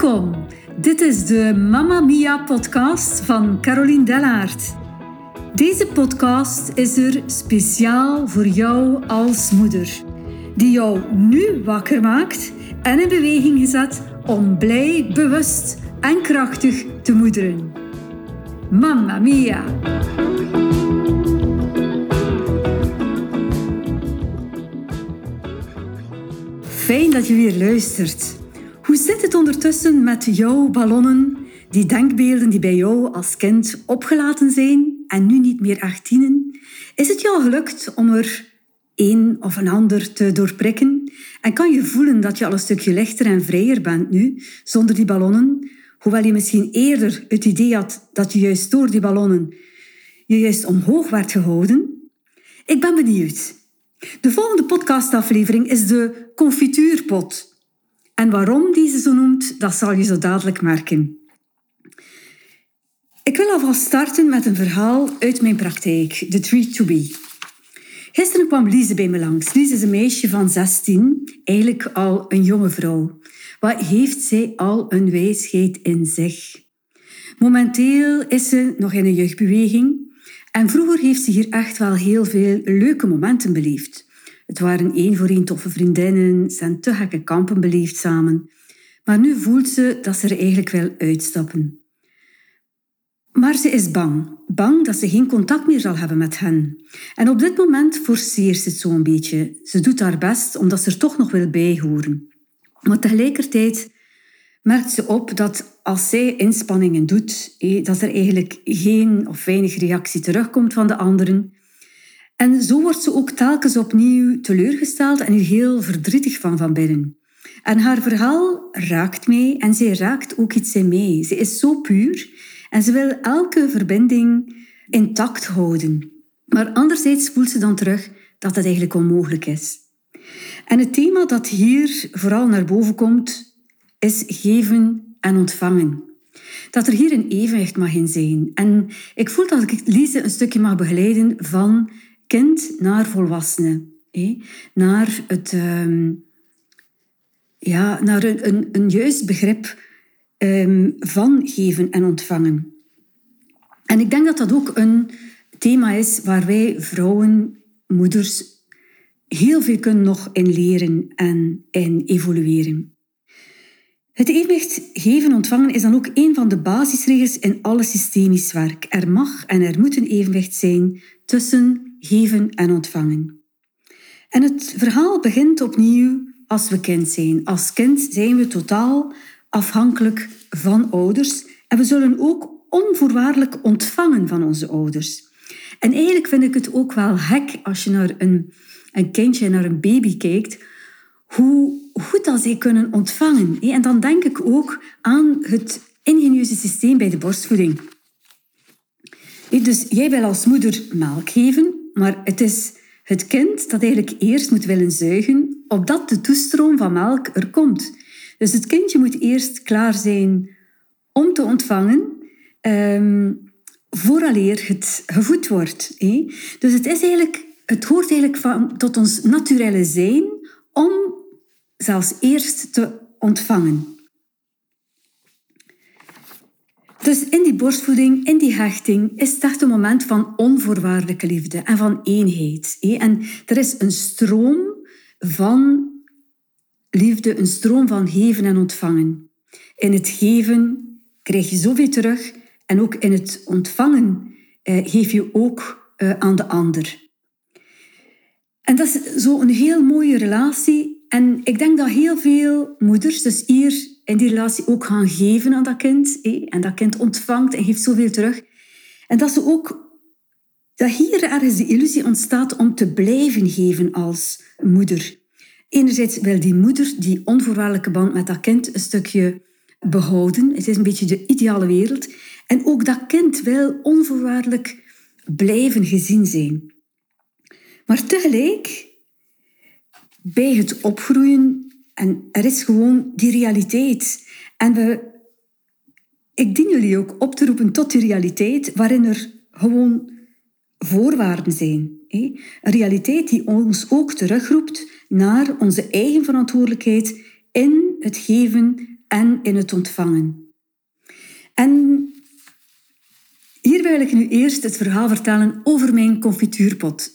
Welkom. Dit is de Mamma Mia podcast van Caroline Dellaert. Deze podcast is er speciaal voor jou als moeder, die jou nu wakker maakt en in beweging gezet om blij, bewust en krachtig te moederen. Mamma Mia! Fijn dat je weer luistert. Zit het ondertussen met jouw ballonnen, die denkbeelden die bij jou als kind opgelaten zijn en nu niet meer achtienen? Is het jou gelukt om er een of een ander te doorprikken? En kan je voelen dat je al een stukje lichter en vrijer bent nu, zonder die ballonnen? Hoewel je misschien eerder het idee had dat je juist door die ballonnen je juist omhoog werd gehouden? Ik ben benieuwd. De volgende podcastaflevering is de confituurpot. En waarom die ze zo noemt, dat zal je zo dadelijk merken. Ik wil alvast starten met een verhaal uit mijn praktijk, The Tree to Be. Gisteren kwam Lise bij me langs. Lise is een meisje van 16, eigenlijk al een jonge vrouw. Wat heeft zij al een wijsheid in zich? Momenteel is ze nog in een jeugdbeweging en vroeger heeft ze hier echt wel heel veel leuke momenten beleefd. Het waren één voor één toffe vriendinnen, zijn te gekke kampen beleefd samen. Maar nu voelt ze dat ze er eigenlijk wil uitstappen. Maar ze is bang. Bang dat ze geen contact meer zal hebben met hen. En op dit moment forceert ze het zo'n beetje. Ze doet haar best omdat ze er toch nog wil bijhoren. Maar tegelijkertijd merkt ze op dat als zij inspanningen doet, dat er eigenlijk geen of weinig reactie terugkomt van de anderen. En zo wordt ze ook telkens opnieuw teleurgesteld en heel verdrietig van van binnen. En haar verhaal raakt mij en zij raakt ook iets in mij. Ze is zo puur en ze wil elke verbinding intact houden. Maar anderzijds voelt ze dan terug dat dat eigenlijk onmogelijk is. En het thema dat hier vooral naar boven komt, is geven en ontvangen. Dat er hier een evenwicht mag in zijn. En ik voel dat ik Lise een stukje mag begeleiden van kind naar volwassene. Naar, het, ehm, ja, naar een, een, juist begrip um, van geven en ontvangen. En ik denk dat dat ook een thema is waar wij vrouwen, moeders, heel veel kunnen nog in leren en in evolueren. Het evenwicht geven-ontvangen is dan ook een van de basisregels in alle systemisch werk. Er mag en er moet een evenwicht zijn tussen geven en ontvangen. En het verhaal begint opnieuw als we kind zijn. Als kind zijn we totaal afhankelijk van ouders en we zullen ook onvoorwaardelijk ontvangen van onze ouders. En eigenlijk vind ik het ook wel gek als je naar een, een kindje, naar een baby kijkt, hoe goed dat zij kunnen ontvangen. En dan denk ik ook aan het ingenieuze systeem bij de borstvoeding. Dus jij wil als moeder melk geven, maar het is het kind dat eigenlijk eerst moet willen zuigen, opdat de toestroom van melk er komt. Dus het kindje moet eerst klaar zijn om te ontvangen, um, vooraleer het gevoed wordt. Dus het, is eigenlijk, het hoort eigenlijk van, tot ons naturele zijn om zelfs eerst te ontvangen. Dus in die borstvoeding, in die hechting, is het echt een moment van onvoorwaardelijke liefde en van eenheid. En er is een stroom van liefde, een stroom van geven en ontvangen. In het geven krijg je zoveel terug en ook in het ontvangen eh, geef je ook eh, aan de ander. En dat is zo een heel mooie relatie. En ik denk dat heel veel moeders dus hier in die relatie ook gaan geven aan dat kind. En dat kind ontvangt en geeft zoveel terug. En dat ze ook dat hier ergens de illusie ontstaat om te blijven geven als moeder. Enerzijds wil die moeder die onvoorwaardelijke band met dat kind een stukje behouden. Het is een beetje de ideale wereld. En ook dat kind wil onvoorwaardelijk blijven gezien zijn. Maar tegelijk, bij het opgroeien, en er is gewoon die realiteit. En we, ik dien jullie ook op te roepen tot die realiteit waarin er gewoon voorwaarden zijn. Een realiteit die ons ook terugroept naar onze eigen verantwoordelijkheid in het geven en in het ontvangen. En hier wil ik nu eerst het verhaal vertellen over mijn confituurpot.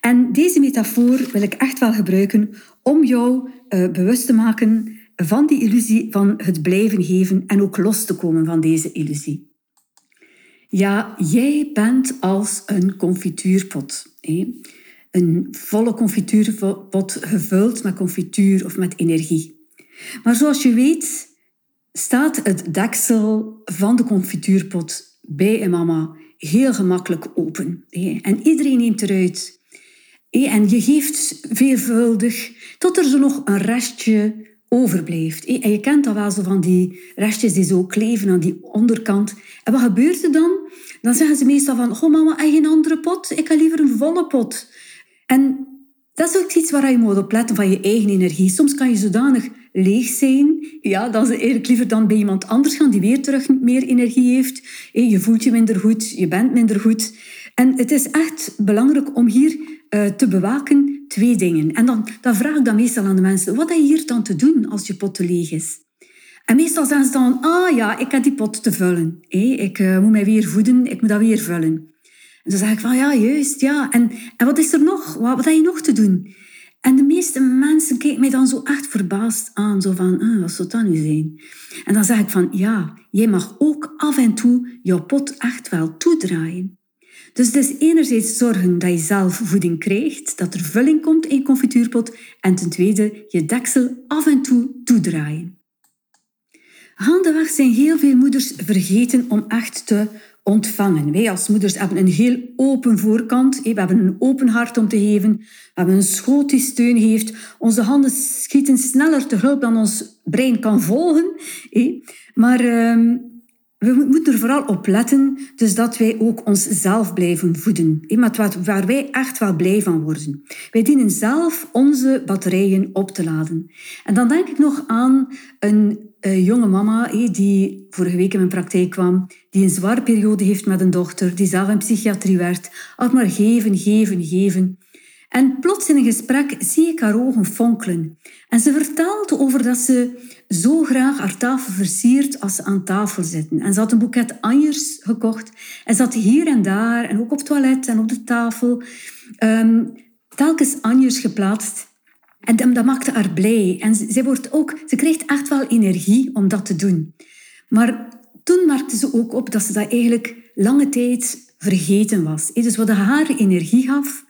En deze metafoor wil ik echt wel gebruiken om jou uh, bewust te maken van die illusie van het blijven geven en ook los te komen van deze illusie. Ja, jij bent als een confituurpot. Een volle confituurpot gevuld met confituur of met energie. Maar zoals je weet staat het deksel van de confituurpot bij een mama heel gemakkelijk open. En iedereen neemt eruit. En je geeft veelvuldig tot er zo nog een restje overblijft. En je kent dat wel zo van die restjes die zo kleven aan die onderkant. En wat gebeurt er dan? Dan zeggen ze meestal van, oh mama, heb andere pot? Ik heb liever een volle pot. En dat is ook iets waar je moet opletten van je eigen energie. Soms kan je zodanig leeg zijn, ja, dat ze eigenlijk liever dan bij iemand anders gaan die weer terug meer energie heeft. Je voelt je minder goed, je bent minder goed. En het is echt belangrijk om hier uh, te bewaken twee dingen. En dan, dan vraag ik dan meestal aan de mensen, wat heb je hier dan te doen als je pot te leeg is? En meestal zeggen ze dan, ah ja, ik heb die pot te vullen. ik uh, moet mij weer voeden, ik moet dat weer vullen. En dan zeg ik van, ja, juist, ja. En, en wat is er nog? Wat, wat heb je nog te doen? En de meeste mensen kijken mij dan zo echt verbaasd aan. Zo van, ah, wat zou dat nu zijn? En dan zeg ik van, ja, jij mag ook af en toe jouw pot echt wel toedraaien. Dus het is enerzijds zorgen dat je zelf voeding krijgt, dat er vulling komt in je confituurpot. En ten tweede, je deksel af en toe toedraaien. Gaandeweg zijn heel veel moeders vergeten om echt te ontvangen. Wij als moeders hebben een heel open voorkant. We hebben een open hart om te geven. We hebben een schoot die steun heeft. Onze handen schieten sneller te hulp dan ons brein kan volgen. Maar ehm, we moeten er vooral op letten dus dat wij ook onszelf blijven voeden. Waar wij echt wel blij van worden. Wij dienen zelf onze batterijen op te laden. En dan denk ik nog aan een jonge mama die vorige week in mijn praktijk kwam, die een zware periode heeft met een dochter, die zelf in psychiatrie werd. Al maar geven, geven, geven. En plots in een gesprek zie ik haar ogen fonkelen. En ze vertelt over dat ze zo graag haar tafel versiert als ze aan tafel zitten. En ze had een boeket anjers gekocht. En zat hier en daar, en ook op het toilet en op de tafel, um, telkens anjers geplaatst. En dat maakte haar blij. En ze, wordt ook, ze krijgt echt wel energie om dat te doen. Maar toen merkte ze ook op dat ze dat eigenlijk lange tijd vergeten was. Dus wat haar energie gaf,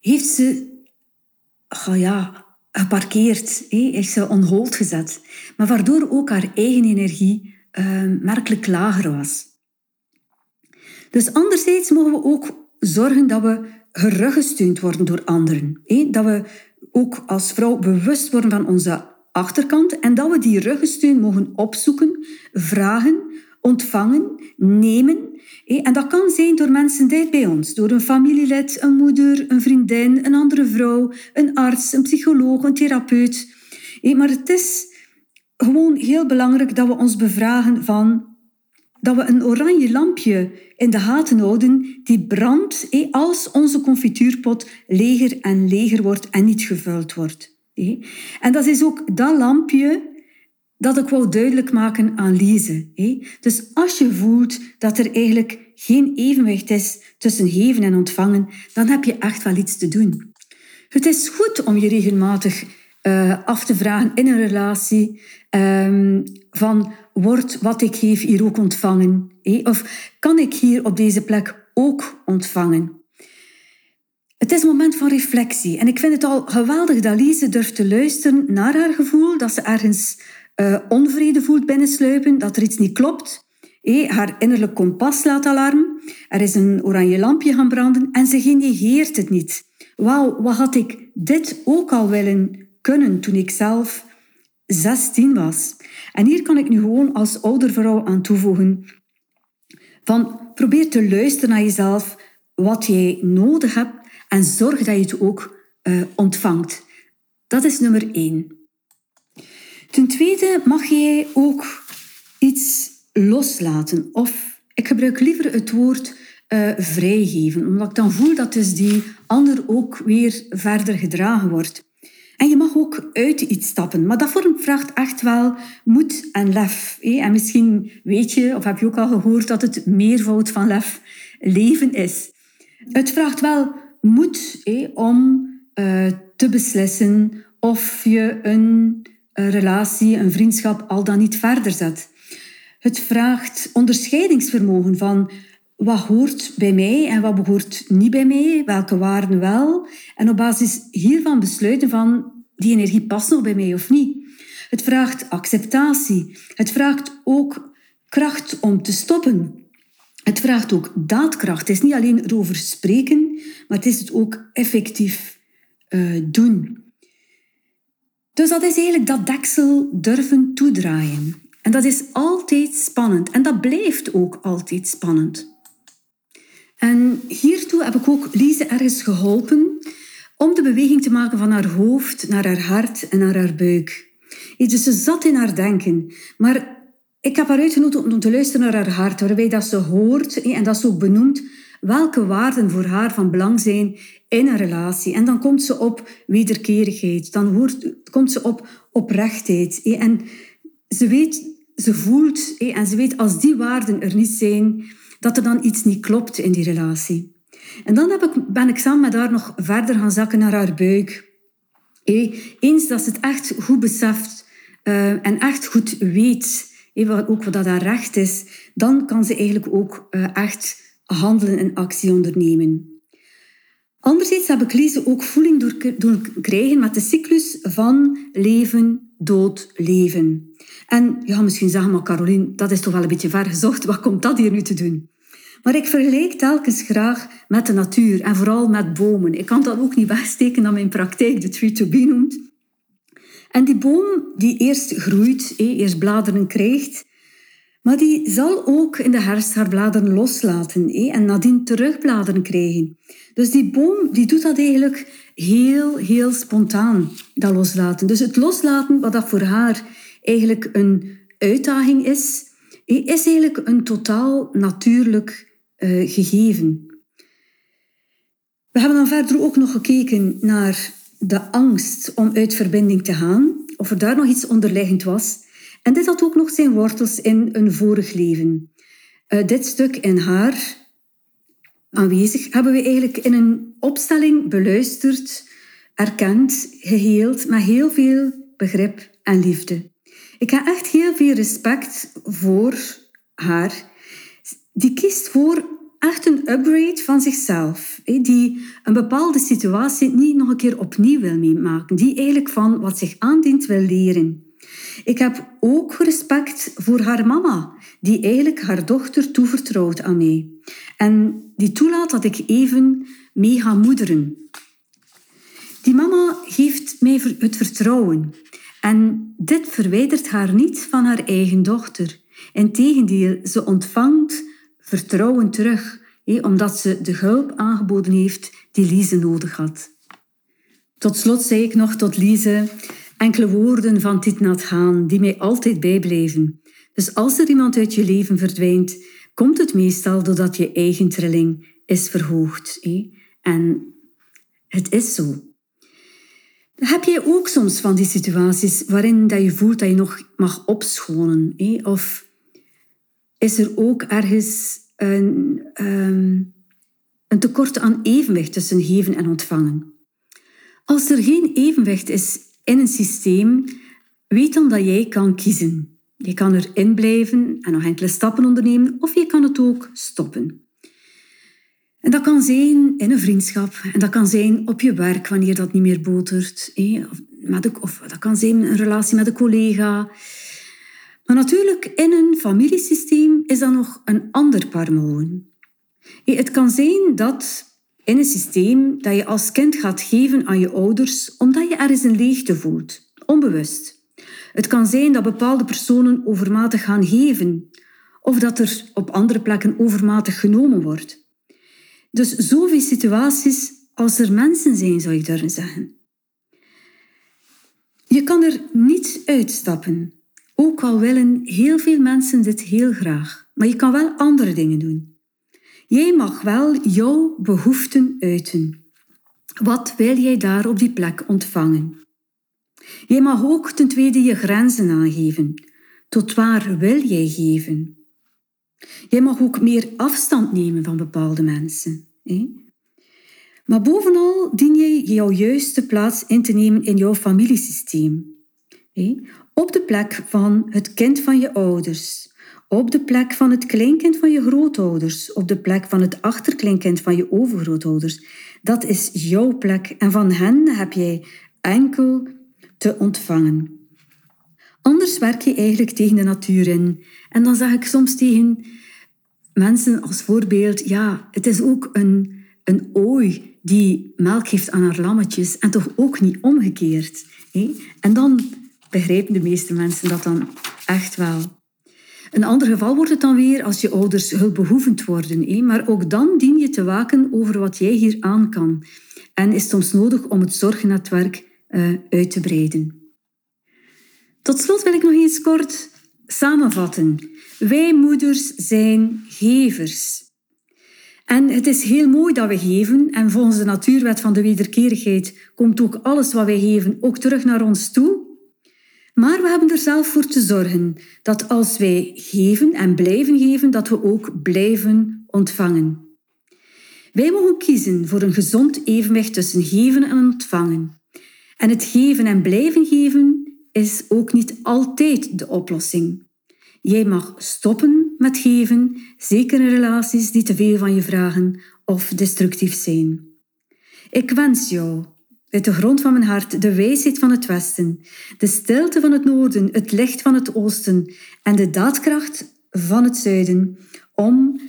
heeft ze ja, geparkeerd, heeft ze on hold gezet. Maar waardoor ook haar eigen energie uh, merkelijk lager was. Dus anderzijds mogen we ook zorgen dat we geruggesteund worden door anderen. Dat we ook als vrouw bewust worden van onze achterkant en dat we die ruggensteun mogen opzoeken, vragen, ontvangen, nemen. En dat kan zijn door mensen dicht bij ons, door een familielid, een moeder, een vriendin, een andere vrouw, een arts, een psycholoog, een therapeut. Maar het is gewoon heel belangrijk dat we ons bevragen van dat we een oranje lampje in de gaten houden die brandt als onze confituurpot leger en leger wordt en niet gevuld wordt. En dat is ook dat lampje dat ik wou duidelijk maken aan Lise. Dus als je voelt dat er eigenlijk geen evenwicht is tussen geven en ontvangen, dan heb je echt wel iets te doen. Het is goed om je regelmatig uh, af te vragen in een relatie um, van wordt wat ik geef hier ook ontvangen? Of kan ik hier op deze plek ook ontvangen? Het is een moment van reflectie en ik vind het al geweldig dat Lise durft te luisteren naar haar gevoel, dat ze ergens uh, onvrede voelt binnensluipen, dat er iets niet klopt. haar innerlijk kompas laat alarm. Er is een oranje lampje gaan branden en ze genegeert het niet. Wauw, wat had ik dit ook al willen kunnen toen ik zelf 16 was. En hier kan ik nu gewoon als oudervrouw aan toevoegen van probeer te luisteren naar jezelf, wat jij nodig hebt en zorg dat je het ook uh, ontvangt. Dat is nummer één. Ten tweede mag jij ook iets loslaten of ik gebruik liever het woord uh, vrijgeven, omdat ik dan voel dat dus die ander ook weer verder gedragen wordt. En je mag ook uit iets stappen. Maar dat vraagt echt wel moed en lef. En misschien weet je, of heb je ook al gehoord, dat het meervoud van lef leven is. Het vraagt wel moed om uh, te beslissen of je een relatie, een vriendschap al dan niet verder zet. Het vraagt onderscheidingsvermogen van wat hoort bij mij en wat behoort niet bij mij, welke waarden wel. En op basis hiervan besluiten van die energie past nog bij mij of niet. Het vraagt acceptatie. Het vraagt ook kracht om te stoppen. Het vraagt ook daadkracht. Het is niet alleen erover spreken, maar het is het ook effectief uh, doen. Dus dat is eigenlijk dat deksel durven toedraaien. En dat is altijd spannend. En dat blijft ook altijd spannend. En hiertoe heb ik ook Lise ergens geholpen om de beweging te maken van haar hoofd naar haar hart en naar haar buik. Dus ze zat in haar denken. Maar ik heb haar uitgenodigd om te luisteren naar haar hart, waarbij dat ze hoort en dat ze ook benoemt welke waarden voor haar van belang zijn in een relatie. En dan komt ze op wederkerigheid, dan hoort, komt ze op oprechtheid. En ze weet, ze voelt en ze weet als die waarden er niet zijn, dat er dan iets niet klopt in die relatie. En dan heb ik, ben ik samen met haar nog verder gaan zakken naar haar buik. Eens dat ze het echt goed beseft uh, en echt goed weet, ook wat dat haar recht is, dan kan ze eigenlijk ook uh, echt handelen en actie ondernemen. Anderzijds heb ik Lise ook voeling door krijgen met de cyclus van leven, dood, leven. En je gaat misschien zeggen, maar Caroline, dat is toch wel een beetje ver gezocht. Wat komt dat hier nu te doen? Maar ik vergelijk telkens graag met de natuur en vooral met bomen. Ik kan dat ook niet wegsteken dat mijn praktijk de tree to be noemt. En die boom die eerst groeit, eerst bladeren krijgt, maar die zal ook in de herfst haar bladeren loslaten en nadien terugbladeren krijgen. Dus die boom die doet dat eigenlijk heel, heel spontaan, dat loslaten. Dus het loslaten, wat dat voor haar eigenlijk een uitdaging is, is eigenlijk een totaal natuurlijk uh, gegeven. We hebben dan verder ook nog gekeken naar de angst om uit verbinding te gaan, of er daar nog iets onderliggend was. En dit had ook nog zijn wortels in een vorig leven. Uh, dit stuk in haar aanwezig hebben we eigenlijk in een opstelling beluisterd, erkend, geheeld, met heel veel begrip en liefde. Ik heb echt heel veel respect voor haar die kiest voor echt een upgrade van zichzelf. Die een bepaalde situatie niet nog een keer opnieuw wil meemaken. Die eigenlijk van wat zich aandient wil leren. Ik heb ook respect voor haar mama, die eigenlijk haar dochter toevertrouwt aan mij. En die toelaat dat ik even mee ga moederen. Die mama geeft mij het vertrouwen. En dit verwijdert haar niet van haar eigen dochter. Integendeel, ze ontvangt vertrouwen terug, omdat ze de hulp aangeboden heeft die Lise nodig had. Tot slot zei ik nog tot Lise enkele woorden van Titnat Haan die mij altijd bijbleven. Dus als er iemand uit je leven verdwijnt, komt het meestal doordat je eigen trilling is verhoogd. En het is zo. Heb jij ook soms van die situaties waarin dat je voelt dat je nog mag opschonen? Of is er ook ergens een, ehm, een tekort aan evenwicht tussen geven en ontvangen. Als er geen evenwicht is in een systeem, weet dan dat jij kan kiezen. Je kan erin blijven en nog enkele stappen ondernemen, of je kan het ook stoppen. En dat kan zijn in een vriendschap, en dat kan zijn op je werk wanneer dat niet meer botert, of dat kan zijn een relatie met een collega, maar natuurlijk, in een familiesysteem is dat nog een ander paar. Het kan zijn dat in een systeem dat je als kind gaat geven aan je ouders omdat je ergens een leegte voelt, onbewust. Het kan zijn dat bepaalde personen overmatig gaan geven of dat er op andere plekken overmatig genomen wordt. Dus zoveel situaties als er mensen zijn, zou ik durven zeggen. Je kan er niet uitstappen ook al willen heel veel mensen dit heel graag, maar je kan wel andere dingen doen. Jij mag wel jouw behoeften uiten. Wat wil jij daar op die plek ontvangen? Jij mag ook ten tweede je grenzen aangeven. Tot waar wil jij geven? Jij mag ook meer afstand nemen van bepaalde mensen. Maar bovenal dien je jouw juiste plaats in te nemen in jouw familiesysteem. Op de plek van het kind van je ouders, op de plek van het kleinkind van je grootouders, op de plek van het achterkleinkind van je overgrootouders. Dat is jouw plek en van hen heb jij enkel te ontvangen. Anders werk je eigenlijk tegen de natuur in. En dan zeg ik soms tegen mensen als voorbeeld, ja, het is ook een, een ooi die melk geeft aan haar lammetjes en toch ook niet omgekeerd. Hè? En dan begrijpen de meeste mensen dat dan echt wel. Een ander geval wordt het dan weer als je ouders hulpbehoevend worden. Hè? Maar ook dan dien je te waken over wat jij hier aan kan. En is soms nodig om het zorgnetwerk uh, uit te breiden. Tot slot wil ik nog eens kort samenvatten. Wij moeders zijn gevers. En het is heel mooi dat we geven. En volgens de natuurwet van de wederkerigheid komt ook alles wat wij geven ook terug naar ons toe. Maar we hebben er zelf voor te zorgen dat als wij geven en blijven geven, dat we ook blijven ontvangen. Wij mogen kiezen voor een gezond evenwicht tussen geven en ontvangen. En het geven en blijven geven is ook niet altijd de oplossing. Jij mag stoppen met geven, zeker in relaties die te veel van je vragen of destructief zijn. Ik wens jou uit de grond van mijn hart de wijsheid van het Westen, de stilte van het Noorden, het licht van het Oosten en de daadkracht van het Zuiden om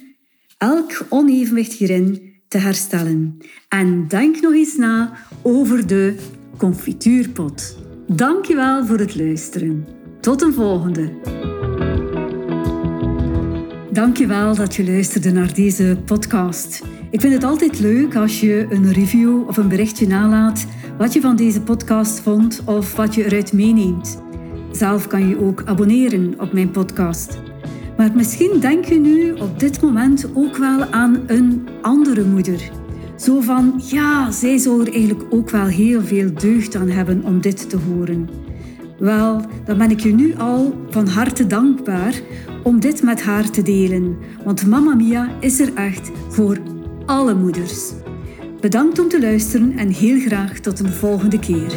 elk onevenwicht hierin te herstellen. En denk nog eens na over de confituurpot. Dankjewel voor het luisteren. Tot een volgende. Dankjewel dat je luisterde naar deze podcast. Ik vind het altijd leuk als je een review of een berichtje nalaat wat je van deze podcast vond of wat je eruit meeneemt. Zelf kan je ook abonneren op mijn podcast. Maar misschien denk je nu op dit moment ook wel aan een andere moeder. Zo van, ja, zij zou er eigenlijk ook wel heel veel deugd aan hebben om dit te horen. Wel, dan ben ik je nu al van harte dankbaar om dit met haar te delen. Want Mamma Mia is er echt voor alle moeders. Bedankt om te luisteren en heel graag tot een volgende keer.